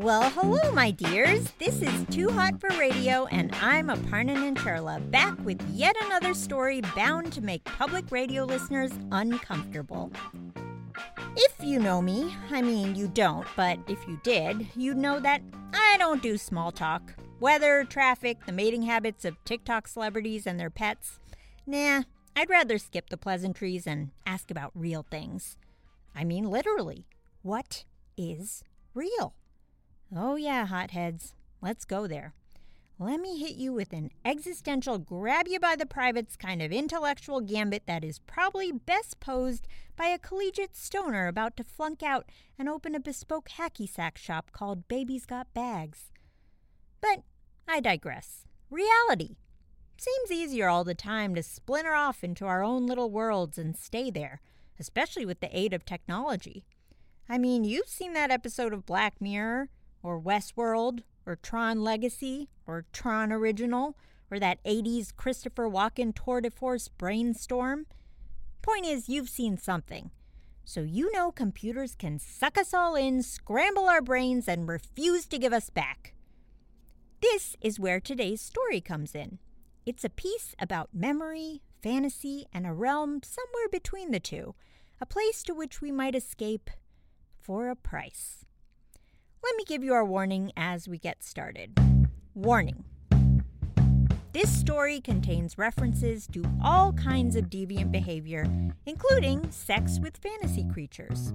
Well, hello, my dears. This is Too Hot for Radio, and I'm Aparna Nancherla, back with yet another story bound to make public radio listeners uncomfortable. If you know me, I mean, you don't, but if you did, you'd know that I don't do small talk. Weather, traffic, the mating habits of TikTok celebrities and their pets. Nah, I'd rather skip the pleasantries and ask about real things. I mean, literally, what is real? Oh, yeah, hotheads. Let's go there. Let me hit you with an existential, grab you by the privates kind of intellectual gambit that is probably best posed by a collegiate stoner about to flunk out and open a bespoke hacky sack shop called Baby's Got Bags. But I digress. Reality. Seems easier all the time to splinter off into our own little worlds and stay there, especially with the aid of technology. I mean, you've seen that episode of Black Mirror or Westworld, or Tron Legacy, or Tron Original, or that 80s Christopher Walken tour de force brainstorm. Point is, you've seen something. So you know computers can suck us all in, scramble our brains, and refuse to give us back. This is where today's story comes in. It's a piece about memory, fantasy, and a realm somewhere between the two, a place to which we might escape for a price. Let me give you our warning as we get started. Warning. This story contains references to all kinds of deviant behavior, including sex with fantasy creatures.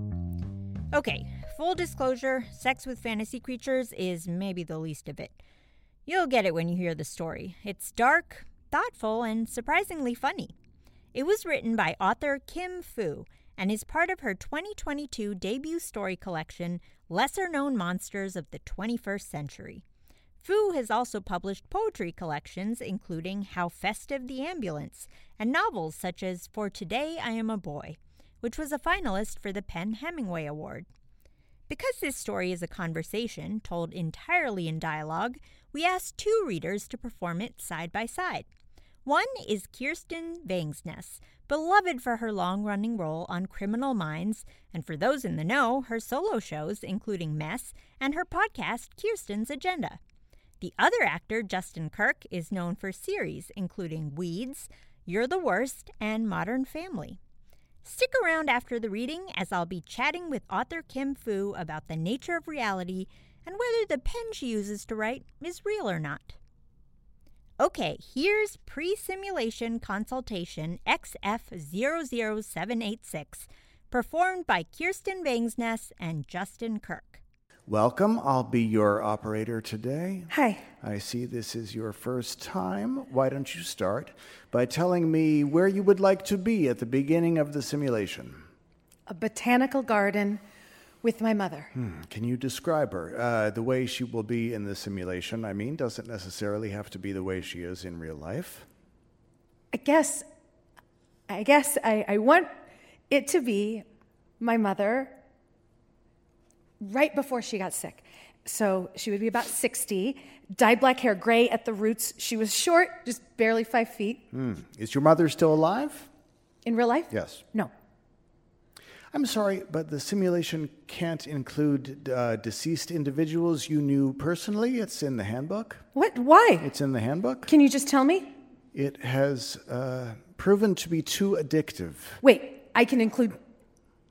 Okay, full disclosure sex with fantasy creatures is maybe the least of it. You'll get it when you hear the story. It's dark, thoughtful, and surprisingly funny. It was written by author Kim Fu and is part of her 2022 debut story collection, Lesser Known Monsters of the 21st Century. Fu has also published poetry collections, including How Festive the Ambulance, and novels such as For Today I Am a Boy, which was a finalist for the PEN Hemingway Award. Because this story is a conversation told entirely in dialogue, we asked two readers to perform it side by side. One is Kirsten Vangsness, beloved for her long running role on Criminal Minds, and for those in the know, her solo shows, including Mess, and her podcast, Kirsten's Agenda. The other actor, Justin Kirk, is known for series including Weeds, You're the Worst, and Modern Family. Stick around after the reading as I'll be chatting with author Kim Fu about the nature of reality and whether the pen she uses to write is real or not. Okay, here's pre simulation consultation XF00786, performed by Kirsten Vangsness and Justin Kirk. Welcome. I'll be your operator today. Hi. I see this is your first time. Why don't you start by telling me where you would like to be at the beginning of the simulation? A botanical garden with my mother. Hmm. Can you describe her? Uh, the way she will be in the simulation, I mean, doesn't necessarily have to be the way she is in real life. I guess, I guess I, I want it to be my mother right before she got sick. So she would be about 60, dyed black hair, gray at the roots. She was short, just barely five feet. Hmm. Is your mother still alive? In real life? Yes. No. I'm sorry, but the simulation can't include uh, deceased individuals you knew personally. It's in the handbook. What? Why? It's in the handbook. Can you just tell me? It has uh, proven to be too addictive. Wait, I can include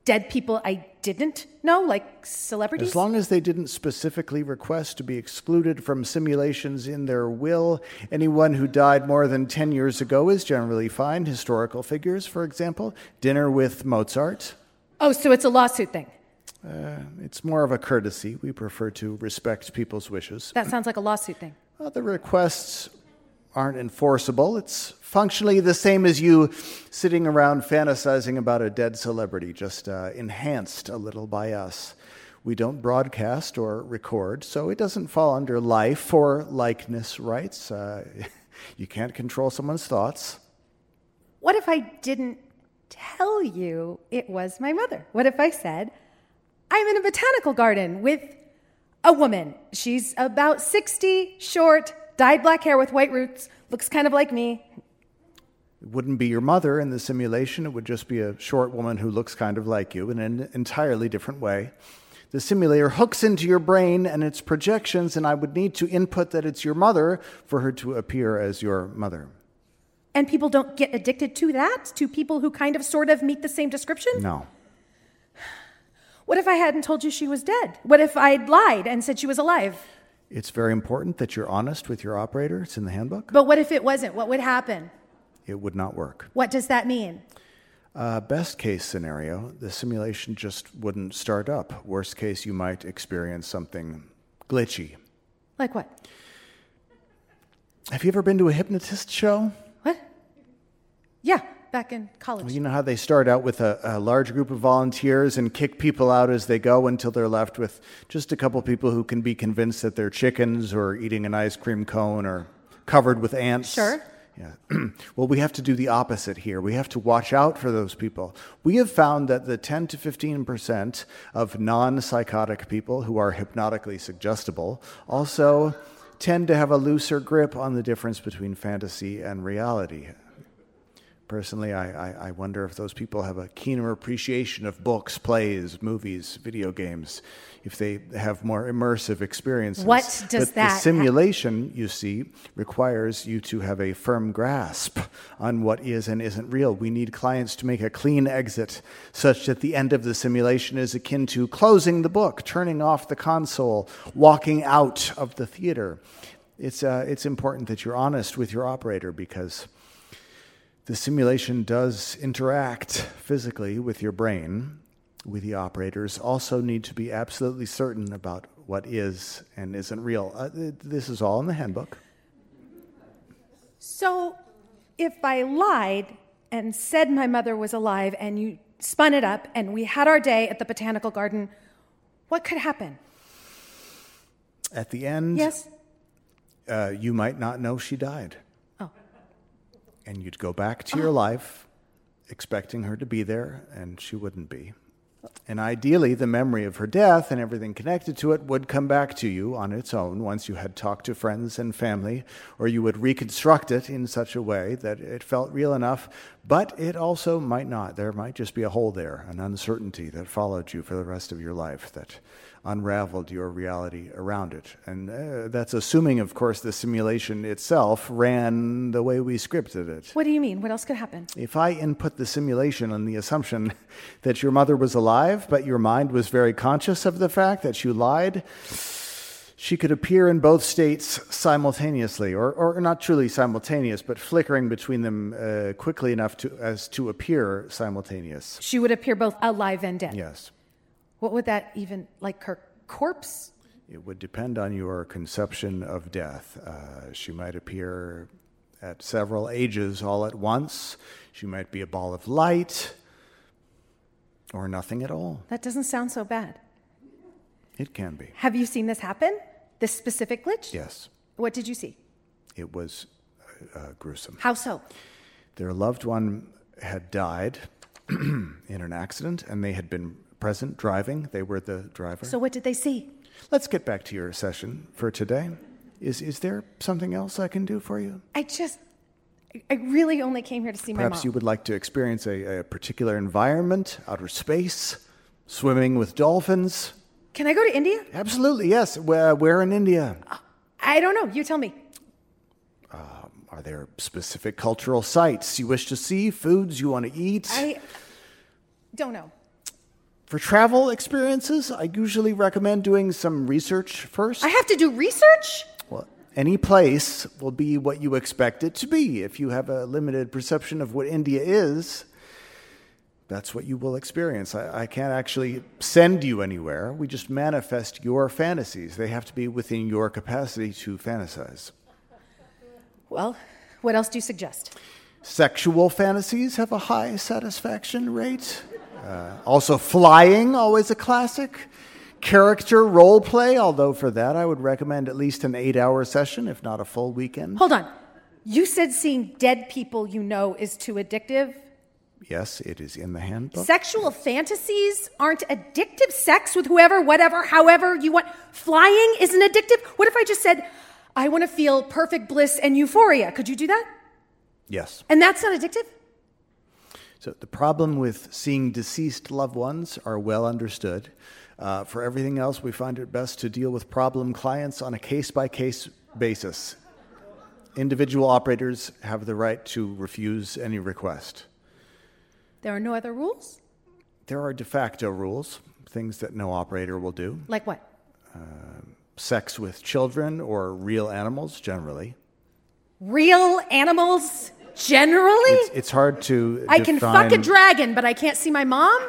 dead people I didn't know, like celebrities? As long as they didn't specifically request to be excluded from simulations in their will, anyone who died more than 10 years ago is generally fine. Historical figures, for example, dinner with Mozart. Oh, so it's a lawsuit thing. Uh, it's more of a courtesy. We prefer to respect people's wishes. That sounds like a lawsuit thing. Well, the requests aren't enforceable. It's functionally the same as you sitting around fantasizing about a dead celebrity, just uh, enhanced a little by us. We don't broadcast or record, so it doesn't fall under life or likeness rights. Uh, you can't control someone's thoughts. What if I didn't tell you it was my mother? What if I said, I'm in a botanical garden with a woman. She's about 60, short, dyed black hair with white roots, looks kind of like me. It wouldn't be your mother in the simulation, it would just be a short woman who looks kind of like you in an entirely different way. The simulator hooks into your brain and its projections, and I would need to input that it's your mother for her to appear as your mother. And people don't get addicted to that? To people who kind of sort of meet the same description? No. What if I hadn't told you she was dead? What if I'd lied and said she was alive? It's very important that you're honest with your operator. It's in the handbook. But what if it wasn't? What would happen? It would not work. What does that mean? Uh, best case scenario, the simulation just wouldn't start up. Worst case, you might experience something glitchy. Like what? Have you ever been to a hypnotist show? Yeah, back in college. Well, you know how they start out with a, a, large group of volunteers and kick people out as they go until they're left with just a couple people who can be convinced that they're chickens or eating an ice cream cone or covered with ants? Sure. Yeah. well, we have to do the opposite here. We have to watch out for those people. We have found that the 10 to 15% of non psychotic people who are hypnotically suggestible also tend to have a looser grip on the difference between fantasy and reality. Personally, I, I, I, wonder if those people have a keener appreciation of books, plays, movies, video games, if they have more immersive experiences. What does but that? The simulation, you see, requires you to have a firm grasp on what is and isn't real. We need clients to make a clean exit, such that the end of the simulation is akin to closing the book, turning off the console, walking out of the theater. It's, uh, it's important that you're honest with your operator because the simulation does interact physically with your brain. We, the operators, also need to be absolutely certain about what is and isn't real. Uh, this is all in the handbook. So, if I lied and said my mother was alive and you spun it up and we had our day at the botanical garden, what could happen? At the end, yes, uh, you might not know she died and you'd go back to your uh-huh. life expecting her to be there, and she wouldn't be. And ideally, the memory of her death and everything connected to it would come back to you on its own once you had talked to friends and family, or you would reconstruct it in such a way that it felt real enough, but it also might not. There might just be a hole there, an uncertainty that followed you for the rest of your life that unraveled your reality around it. And uh, that's assuming, of course, the simulation itself ran the way we scripted it. What do you mean? What else could happen? If I input the simulation on the assumption that your mother was alive, but your mind was very conscious of the fact that you lied, she could appear in both states simultaneously, or, or not truly simultaneous, but flickering between them uh, quickly enough to, as to appear simultaneous. She would appear both alive and dead. Yes. What would that even, like her corpse? It would depend on your conception of death. Uh, she might appear at several ages all at once. She might be a ball of light or nothing at all. That doesn't sound so bad. It can be. Have you seen this happen? This specific glitch? Yes. What did you see? It was uh, uh gruesome. How so? Their loved one had died in an accident, and they had been present driving. They were the driver. So, what did they see? Let's get back to your session for today. Is, is there something else I can do for you? I just, I really only came here to see Perhaps my mom. you would like to experience a, a particular environment, outer space, swimming with dolphins. Can I go to India? Absolutely, yes. Where, where in India? Uh, I don't know. You tell me. Um, are there specific cultural sites you wish to see, foods you want to eat? I don't know. For travel experiences, I usually recommend doing some research first. I have to do research? Well, any place will be what you expect it to be. If you have a limited perception of what India is, that's what you will experience. I, I, can't actually send you anywhere. We just manifest your fantasies. They have to be within your capacity to fantasize. Well, what else do you suggest? Sexual fantasies have a high satisfaction rate. Uh, also, flying, always a classic. Character role play, although for that I would recommend at least an eight hour session, if not a full weekend. Hold on. You said seeing dead people you know is too addictive? Yes, it is in the handbook. Sexual fantasies aren't addictive. Sex with whoever, whatever, however you want. Flying isn't addictive. What if I just said, I want to feel perfect bliss and euphoria? Could you do that? yes. And that's not addictive? So the problem with seeing deceased loved ones are well understood. Uh, for everything else, we find it best to deal with problem clients on a case by case basis. Individual operators have the right to refuse any request. There are no other rules? There are de facto rules, things that no operator will do. Like what? Sex with children or real animals, generally. Real animals generally? It's, it's hard to. I can fuck a dragon, but I can't see my mom?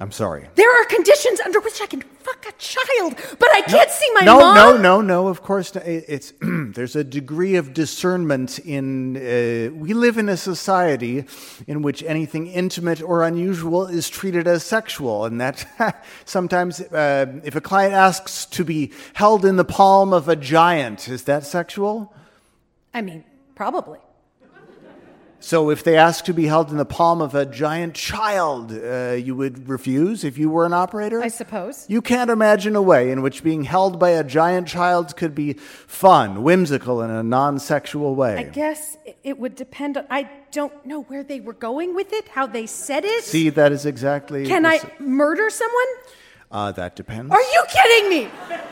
I'm sorry. There are conditions under which I can fuck a child, but I can't see my no, mom. no, no, no. no. Of course, not. It's there's a degree of discernment in. Uh, we live in a society in which anything intimate or unusual is treated as sexual, and that sometimes, uh, if a client asks to be held in the palm of a giant, is that sexual? I mean, probably. So, if they asked to be held in the palm of a giant child, uh, you would refuse if you were an operator? I suppose. You can't imagine a way in which being held by a giant child could be fun, whimsical, in a non sexual way. I guess it- would depend on. I don't know where they were going with it, how they said it. See, that is exactly. Can I murder someone? Uh, that depends. Are you kidding me?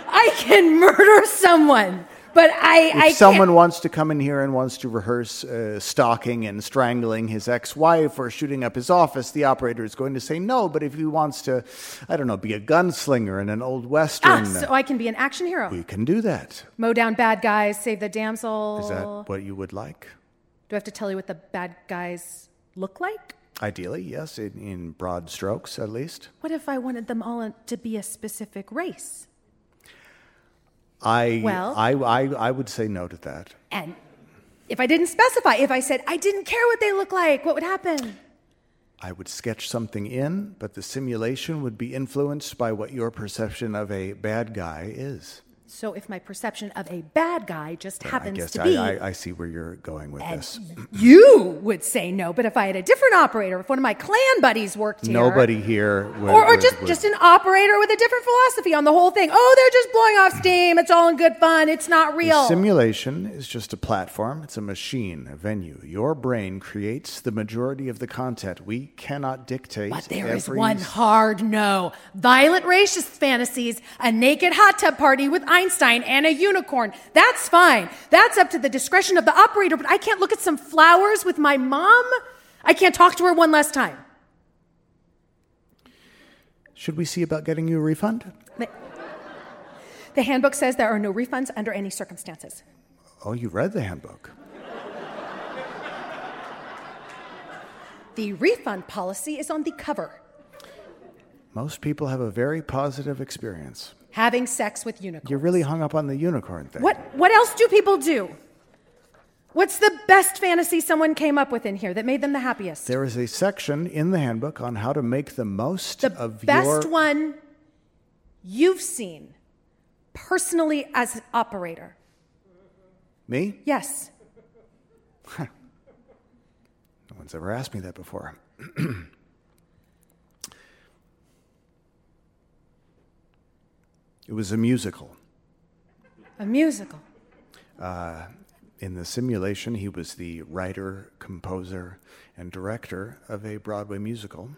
I can murder someone, but I. if I someone wants to come in here and wants to rehearse uh, stalking and strangling his ex-wife or shooting up his office, the operator is going to say no. But if he wants to, I don't know, be a gunslinger in an old western, Ah, so I can be an action hero. we can do that. Mow down bad guys, save the damsel. Is that what you would like? Do I have to tell you what the bad guys look like? Ideally, yes, in, in broad strokes at least. What if I wanted them all to be a specific race? I, Well- I, I, I would say no to that. And if I didn't specify, if I said I didn't care what they look like, what would happen? I would sketch something in, but the simulation would be influenced by what your perception of a bad guy is. So if my perception of a bad guy just I happens guess to be, I, I see where you're going with this. you would say no. But if I had a different operator, if one of my clan buddies worked here, Nobody here would. or, or would- just would- just an operator with a different philosophy on the whole thing. Oh, they're just blowing off steam. It's all in good fun. It's not The real. simulation is just a platform. It's a machine, a venue. Your brain creates the majority of the content. We cannot dictate. But there is every one hard no. Violent racist fantasies, a naked hot tub party with Einstein and a unicorn. That's fine. That's up to the discretion of the operator, but I can't look at some flowers with my mom. I can't talk to her one last time. Should we see about getting you a refund? The- The handbook says there are no refunds under any circumstances. Oh, you read the handbook. The refund policy is on the cover. Most people have a very positive experience. Having sex with unicorns. You're really hung up on the unicorn thing. What, what else do people do? What's the best fantasy someone came up with in here that made them the happiest? There is a section in the handbook on how to make the most the of best your. one you've seen personally as an operator. Me? Yes. No one's ever asked me that before. it was a musical. A musical. Uh, in the simulation, he was the writer, composer, and director of a Broadway musical.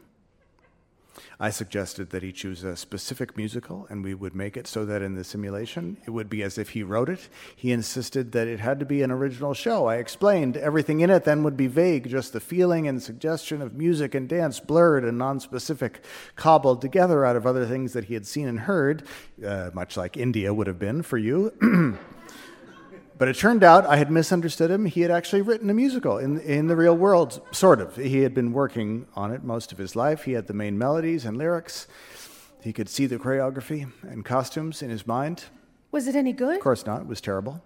I suggested that he choose a specific musical and we would make it so that in the simulation it would be as if he wrote it. He insisted that it had to be an original show. I explained everything in it then would be vague, just the feeling and suggestion of music and dance blurred and nonspecific, cobbled together out of other things that he had seen and heard, uh, much like India would have been for you. But it turned out I had misunderstood him. He had actually written a musical in, in the real world, sort of. He had been working on it most of his life. He had the main melodies and lyrics. He could see the choreography and costumes in his mind. Was it any good? Of course not, it was terrible.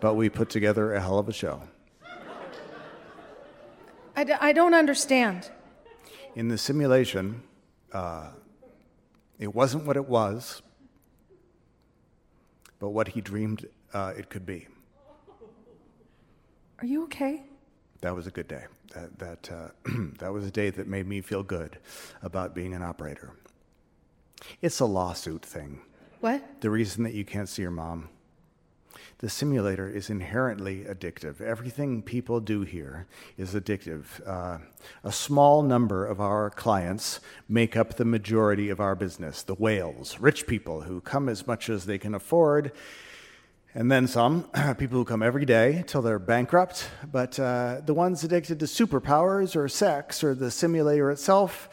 but we put together a hell of a show. I, d- I don't understand. In the simulation, uh, it wasn't what it was, but what he dreamed uh, it could be. Are you okay? That was a good day. That, that, uh, that was a day that made me feel good about being an operator. It's a lawsuit thing. What? The reason that you can't see your mom. The simulator is inherently addictive. Everything people do here is addictive. Uh, a small number of our clients make up the majority of our business the whales, rich people who come as much as they can afford and then some, people who come every day till they're bankrupt. But uh, the ones addicted to superpowers or sex or the simulator itself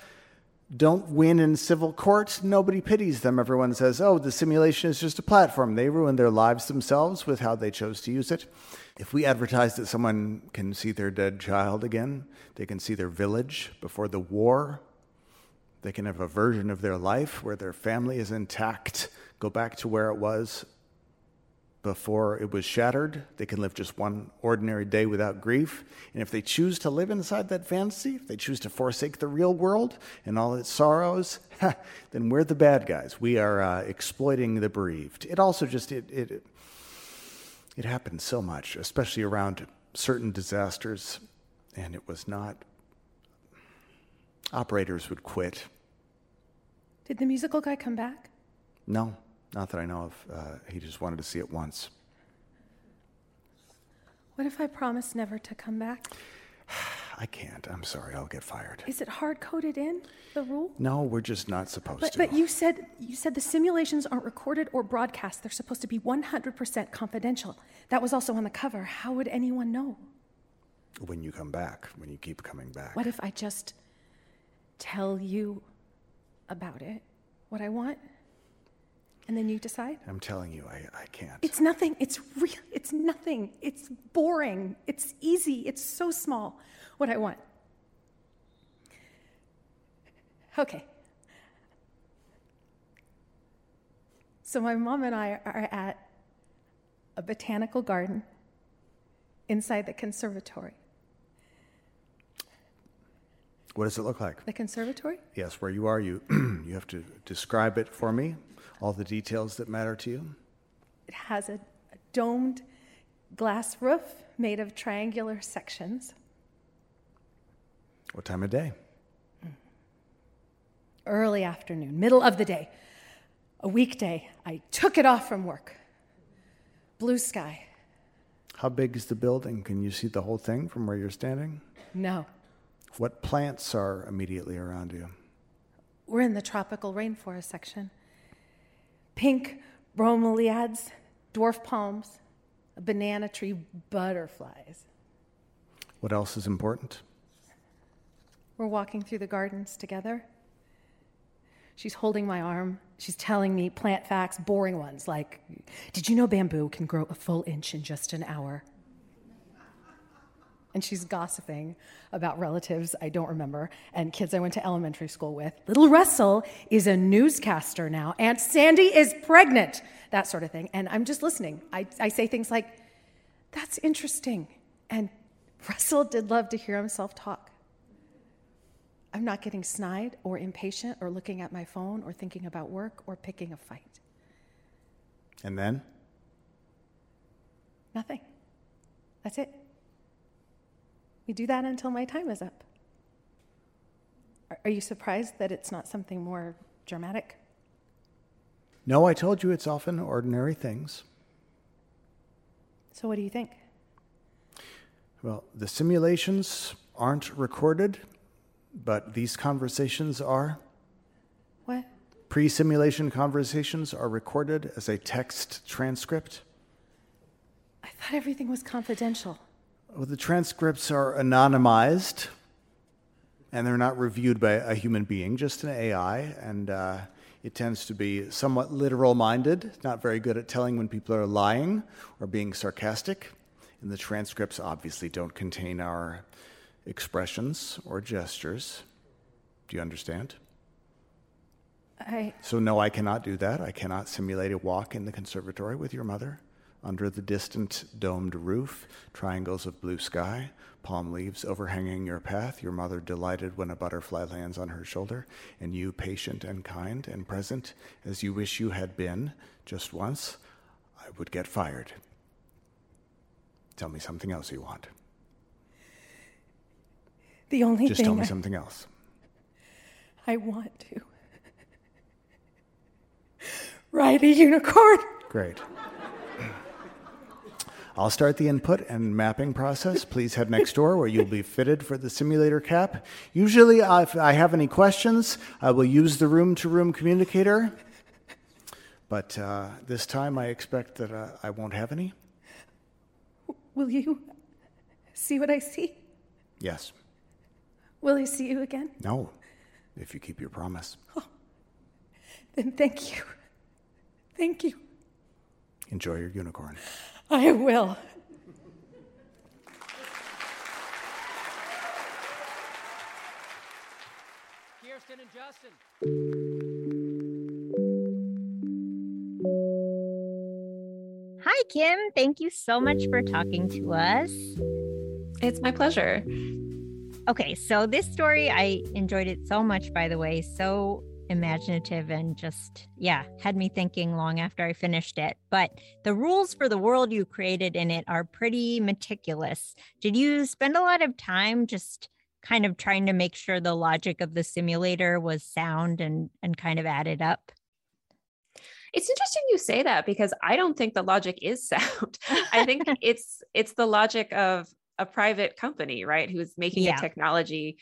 don't win in civil court. Nobody pities them. Everyone says, oh, the simulation is just a platform. They ruin their lives themselves with how they chose to use it. If we advertise that someone can see their dead child again, they can see their village before the war, they can have a version of their life where their family is intact, go back to where it was before it was shattered. They can live just one ordinary day without grief. And if they choose to live inside that fantasy, if they choose to forsake the real world and all its sorrows, then we're the bad guys. We are uh, exploiting the bereaved. It also just it it it happens so much, especially around certain disasters, and it was not. Operators would quit. Did the musical guy come back? No. Not that I know of. Uh, he just wanted to see it once. What if I promise never to come back? I can't. I'm sorry. I'll get fired. Is it hard coded in the rule? No, we're just not supposed but, to. But you said you said the simulations aren't recorded or broadcast. They're supposed to be 100% confidential. That was also on the cover. How would anyone know? When you come back, when you keep coming back. What if I just tell you about it, what I want? And then you decide? I'm telling you, I, I can't. It's nothing. It's real. It's nothing. It's boring. It's easy. It's so small. What I want. Okay. So my mom and I are at a botanical garden inside the conservatory. What does it look like? The conservatory? Yes, where you are, you you have to describe it for me all the details that matter to you? It has a, a domed glass roof made of triangular sections. What time of day? Early afternoon, middle of the day. A weekday. I took it off from work. Blue sky. How big is the building? Can you see the whole thing from where you're standing? No. What plants are immediately around you? We're in the tropical rainforest section pink bromeliads, dwarf palms, a banana tree, butterflies. What else is important? We're walking through the gardens together. She's holding my arm. She's telling me plant facts, boring ones like Did you know bamboo can grow a full inch in just an hour? And she's gossiping about relatives I don't remember and kids I went to elementary school with. Little Russell is a newscaster now. Aunt Sandy is pregnant, that sort of thing. And I'm just listening. I, I say things like, that's interesting. And Russell did love to hear himself talk. I'm not getting snide or impatient or looking at my phone or thinking about work or picking a fight. And then? Nothing. That's it. We do that until my time is up. Are you surprised that it's not something more dramatic? No, I told you it's often ordinary things. So, what do you think? Well, the simulations aren't recorded, but these conversations are. What? Pre simulation conversations are recorded as a text transcript. I thought everything was confidential. Well, the transcripts are anonymized and they're not reviewed by a human being, just an AI. And uh, it tends to be somewhat literal minded, not very good at telling when people are lying or being sarcastic. And the transcripts obviously don't contain our expressions or gestures. Do you understand? I. So, no, I cannot do that. I cannot simulate a walk in the conservatory with your mother. Under the distant domed roof, triangles of blue sky, palm leaves overhanging your path, your mother delighted when a butterfly lands on her shoulder, and you patient and kind and present as you wish you had been just once, I would get fired. Tell me something else you want. The only Just thing tell me I, something else. I want to ride a unicorn. Great. I'll start the input and mapping process. Please head next door where you'll be fitted for the simulator cap. Usually, if I have any questions, I will use the room to room communicator. But uh, this time, I expect that uh, I won't have any. Will you see what I see? Yes. Will I see you again? No. If you keep your promise. Then thank you. Thank you. Enjoy your unicorn. I will. Kirsten and Justin. Hi, Kim. Thank you so much for talking to us. It's my pleasure. Okay, so this story, I enjoyed it so much, by the way. So imaginative and just, yeah, had me thinking long after I finished it. But the rules for the world you created in it are pretty meticulous. Did you spend a lot of time just kind of trying to make sure the logic of the simulator was sound and, and kind of added up? It's interesting you say that because I don't think the logic is sound. I think it's it's the logic of a private company, right? Who's making Yeah. a technology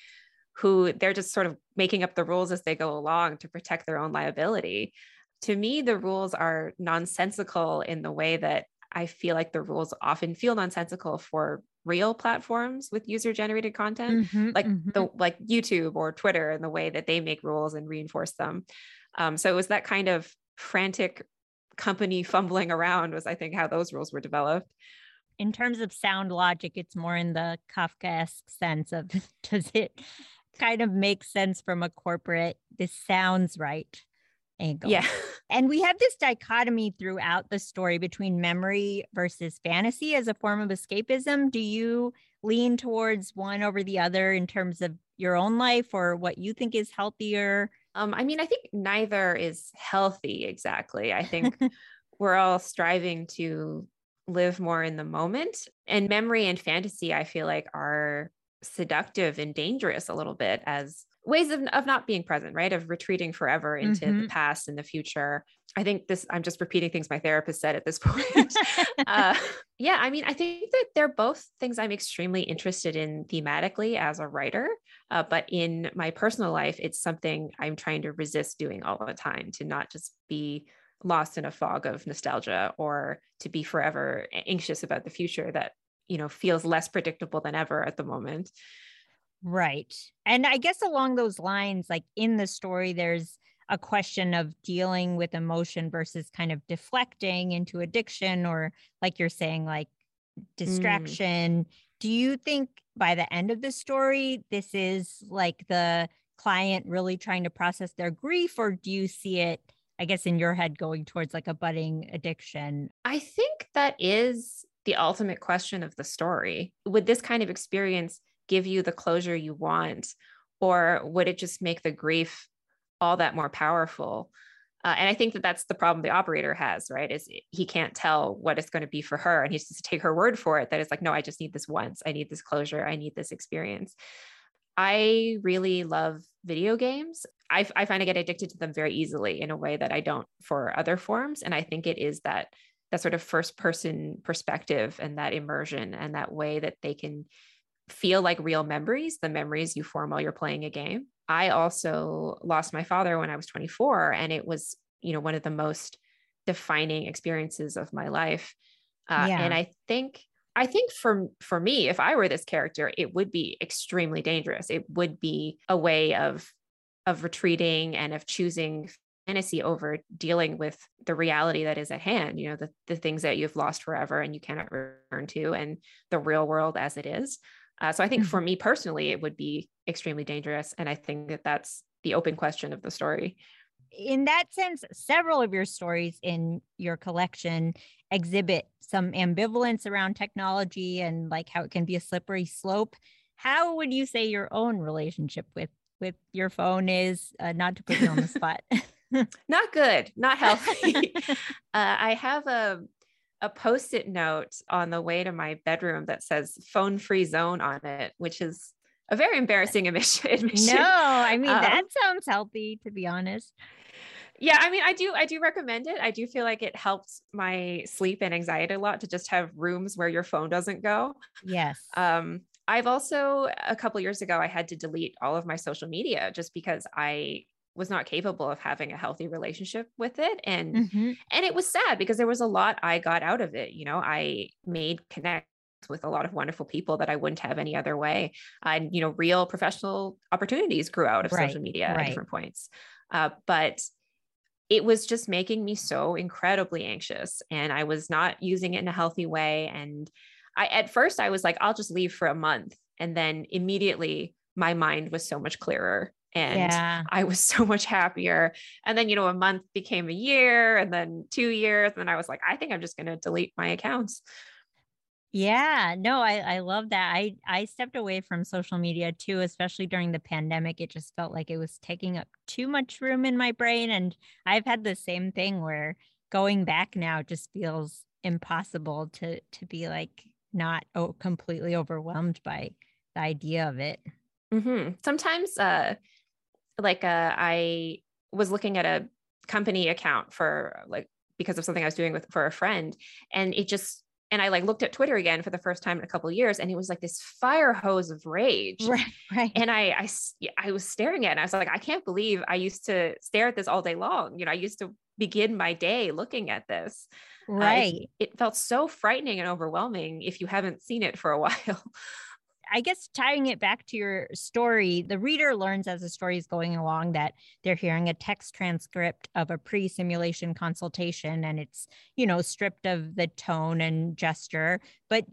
who they're just sort of making up the rules as they go along to protect their own liability. To me, the rules are nonsensical in the way that I feel like the rules often feel nonsensical for real platforms with user generated content. Mhm, like mhm. the like YouTube or Twitter and the way that they make rules and reinforce them. Um, so it was that kind of frantic company fumbling around was I think how those rules were developed. in terms of sound logic, it's more in the Kafkaesque sense of does it kind of makes sense from a corporate, this sounds right angle. Yeah. And we have this dichotomy throughout the story between memory versus fantasy as a form of escapism. Do you lean towards one over the other in terms of your own life or what you think is healthier? Um, I mean, I think neither is healthy exactly. I think we're all striving to live more in the moment. And memory and fantasy, I feel like, are seductive and dangerous a little bit as ways of, of not being present, right? Of retreating forever into the Mhm. past and the future. I think this, I'm just repeating things my therapist said at this point. uh, yeah, I mean, I think that they're both things I'm extremely interested in thematically as a writer. Uh, but in my personal life, it's something I'm trying to resist doing all the time to not just be lost in a fog of nostalgia or to be forever anxious about the future that, you know, feels less predictable than ever at the moment. Right. And I guess along those lines, like in the story, there's a question of dealing with emotion versus kind of deflecting into addiction or, like you're saying, like mm. distraction. Do you think by the end of the story, this is like the client really trying to process their grief, or do you see it, I guess, in your head going towards like a budding addiction? I think that is the ultimate question of the story. Would this kind of experience give you the closure you want, or would it just make the grief all that more powerful? Uh, and I think that that's the problem the operator has, right? Is he can't tell what it's going to be for her, and he's just to take her word for it. That it's like, no, I just need this once. I need this closure. I need this experience. I really love video games. I, I find I get addicted to them very easily in a way that I don't for other forms. And I think it is that that sort of first person perspective and that immersion and that way that they can feel like real memories, the memories you form while you're playing a game. I also lost my father when I was 24, and it was, you know, one of the most defining experiences of my life. Uh, Yeah. And I think, I think for for me, if I were this character, it would be extremely dangerous. It would be a way of of retreating and of choosing fantasy over dealing with the reality that is at hand. You know, the the things that you've lost forever and you cannot return to, and the real world as it is. Uh, so I think for me personally, it would be extremely dangerous, and I think that that's the open question of the story. in that sense, several of your stories in your collection exhibit some ambivalence around technology and like how it can be a slippery slope. How would you say your own relationship with with your phone is? Uh, not to put you on the spot. not good, not healthy. uh, I have a a post-it note on the way to my bedroom that says phone free zone on it, which is a very embarrassing admission. No, I mean um, that sounds healthy to be honest. Yeah, I mean I do I do recommend it. I do feel like it helps my sleep and anxiety a lot to just have rooms where your phone doesn't go. Yes. Um I've also a couple years ago I had to delete all of my social media just because I was not capable of having a healthy relationship with it and mm-hmm. and it was sad because there was a lot I got out of it you know I made connect with a lot of wonderful people that I wouldn't have any other way and you know real professional opportunities grew out of right. social media right. at different points uh, but it was just making me so incredibly anxious and I was not using it in a healthy way and I at first I was like I'll just leave for a month and then immediately my mind was so much clearer and yeah. I was so much happier. And then, you know, a month became a year and then two years. And then I was like, I think I'm just going to delete my accounts. Yeah, no, I, I love that. I, I stepped away from social media too, especially during the pandemic. It just felt like it was taking up too much room in my brain. And I've had the same thing where going back now just feels impossible to to be like not oh, completely overwhelmed by the idea of it. Mm-hmm. Sometimes uh like uh, I was looking at a company account for like because of something I was doing with for a friend, and it just and I like looked at Twitter again for the first time in a couple years, and it was like this fire hose of rage. Right, right. And I, I, I was staring at it. And I was like, I can't believe I used to stare at this all day long. You know, I used to begin my day looking at this. Right. Uh, it, it, felt so frightening and overwhelming if you haven't seen it for a while. I guess tying it back to your story, the reader learns as the story is going along that they're hearing a text transcript of a pre simulation consultation and it's, you know, stripped of the tone and gesture. But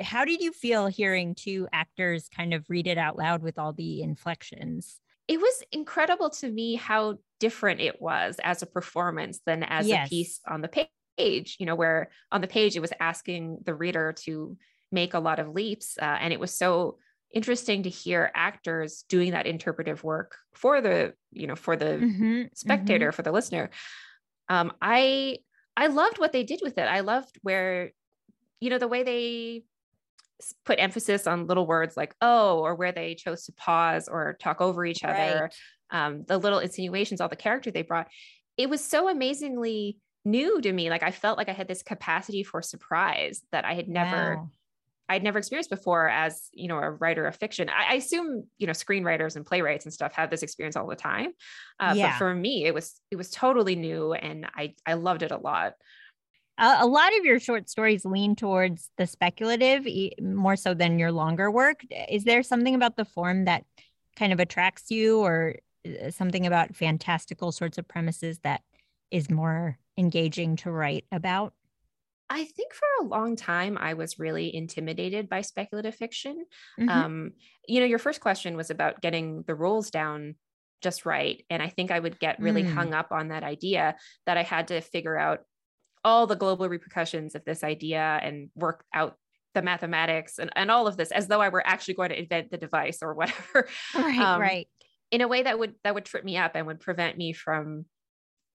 how did you feel hearing two actors kind of read it out loud with all the inflections? It was incredible to me how different it was as a performance than as yes. a piece on the page, you know, where on the page it was asking the reader to make a lot of leaps. Uh, and it was so interesting to hear actors doing that interpretive work for the, you know, for the mm-hmm, spectator, mm-hmm. for the listener. Um, I I loved what they did with it. I loved where, you know, the way they put emphasis on little words like oh or where they chose to pause or talk over each other right. um, the little insinuations all the character they brought it was so amazingly new to me like i felt like i had this capacity for surprise that i had never wow. I'd never experienced before as, you know, a writer of fiction. I, I, assume, you know, screenwriters and playwrights and stuff have this experience all the time. Uh, yeah. But for me, it was, it was totally new and I, I loved it a lot. A, lot of your short stories lean towards the speculative more so than your longer work. Is there something about the form that kind of attracts you or uh, something about fantastical sorts of premises that is more engaging to write about? I think for a long time, I was really intimidated by speculative fiction. Mm-hmm. Um, you know, your first question was about getting the rules down just right. And I think I would get really mm. hung up on that idea that I had to figure out all the global repercussions of this idea and work out the mathematics and, and all of this as though I were actually going to invent the device or whatever. Right, um, right. In a way that would that would trip me up and would prevent me from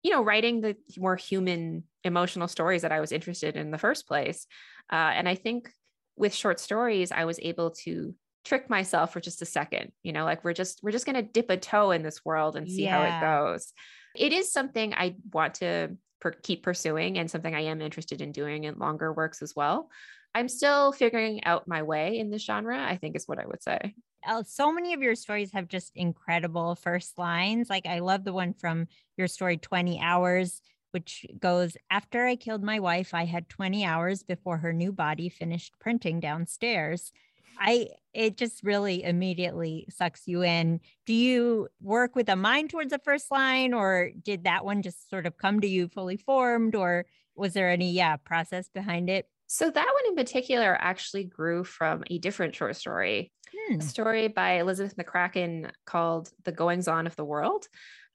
you know, writing the more human emotional stories that I was interested in, in the first place. Uh, and I think with short stories, I was able to trick myself for just a second, you know, like we're just, we're just going to dip a toe in this world and see yeah. how it goes. It is something I want to per- keep pursuing and something I am interested in doing in longer works as well. I'm still figuring out my way in this genre, I think is what I would say. Uh, so many of your stories have just incredible first lines. Like I love the one from your story 20 hours which goes after I killed my wife I had 20 hours before her new body finished printing downstairs. I it just really immediately sucks you in. Do you work with a mind towards the first line or did that one just sort of come to you fully formed or was there any yeah process behind it? So that one in particular actually grew from a different short story, Hmm. a story by Elizabeth McCracken called The Goings On of the World.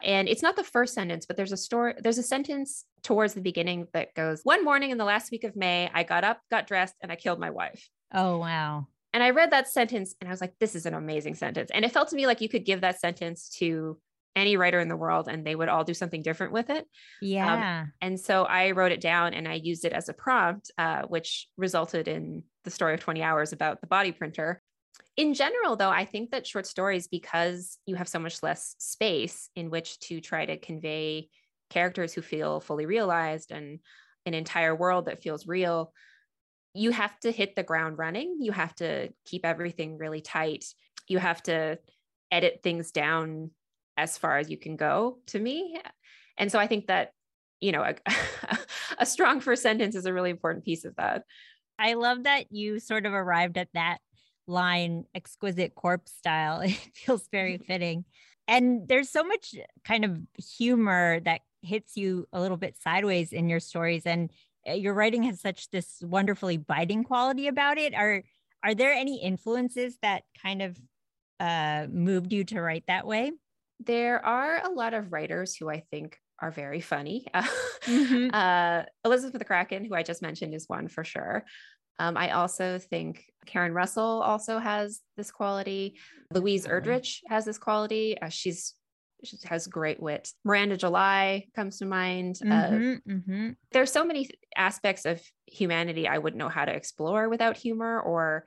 And it's not the first sentence, but there's a story, there's a sentence towards the beginning that goes, One morning in the last week of May, I got up, got dressed, and I killed my wife. Oh, wow. And I read that sentence and I was like, this is an amazing sentence. And it felt to me like you could give that sentence to any writer in the world and they would all do something different with it. Yeah. And so I wrote it down and I used it as a prompt, uh, which resulted in the story of 20 hours about the body printer. In general, though, I think that short stories, because you have so much less space in which to try to convey characters who feel fully realized and an entire world that feels real, you have to hit the ground running. You have to keep everything really tight. You have to edit things down as far as you can go to me. And so I think that, you know, a, a strong first sentence is a really important piece of that. I love that you sort of arrived at that line, exquisite corpse style. It feels very fitting. And there's so much kind of humor that hits you a little bit sideways in your stories. And uh, your writing has such this wonderfully biting quality about it. Are are there any influences that kind of uh, moved you to write that way? There are a lot of writers who I think are very funny. Mhm. uh, Elizabeth McCracken, who I just mentioned, is one for sure. Um, I also think Karen Russell also has this quality. Louise Erdrich has this quality. Uh, she's she has great wit. Miranda July comes to mind. Uh, Mhm, mhm. there's so many aspects of humanity I wouldn't know how to explore without humor. Or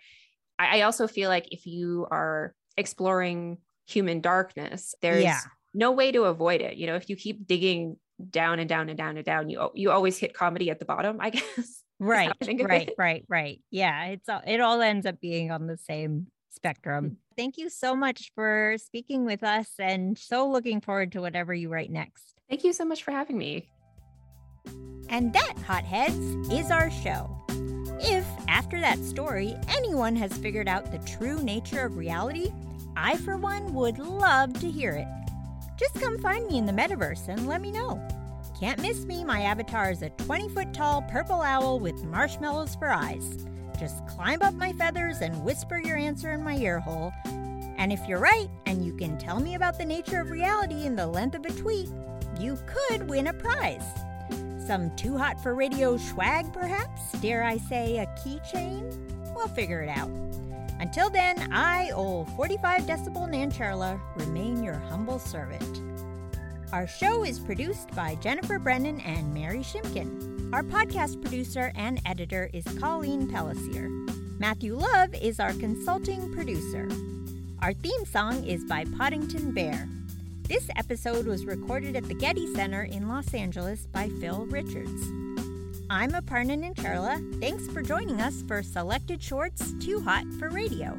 I, I also feel like if you are exploring human darkness, there's Yeah. no way to avoid it. You know, if you keep digging down and down and down and down, you you always hit comedy at the bottom, I guess. Right, right, it. right, right. Yeah, it's all, it all ends up being on the same spectrum. Mm. Thank you so much for speaking with us and so looking forward to whatever you write next. Thank you so much for having me. And that, hotheads, is our show. If, after that story, anyone has figured out the true nature of reality, I, for one, would love to hear it. Just come find me in the metaverse and let me know. Can't miss me, my avatar is a 20 foot tall purple owl with marshmallows for eyes. Just climb up my feathers and whisper your answer in my ear hole. And if you're right and you can tell me about the nature of reality in the length of a tweet, you could win a prize. Some too hot for radio swag, perhaps? Dare I say a keychain? We'll figure it out. Until then, I, old 45 decibel Nancherla, remain your humble servant. Our show is produced by Jennifer Brennan and Mary Shimkin. Our podcast producer and editor is Colleen Pellissier. Matthew Love is our consulting producer. Our theme song is by Podington Bear. This episode was recorded at the Getty Center in Los Angeles by Phil Richards. I'm Aparna Nancherla. Thanks for joining us for Selected Shorts Too Hot for Radio.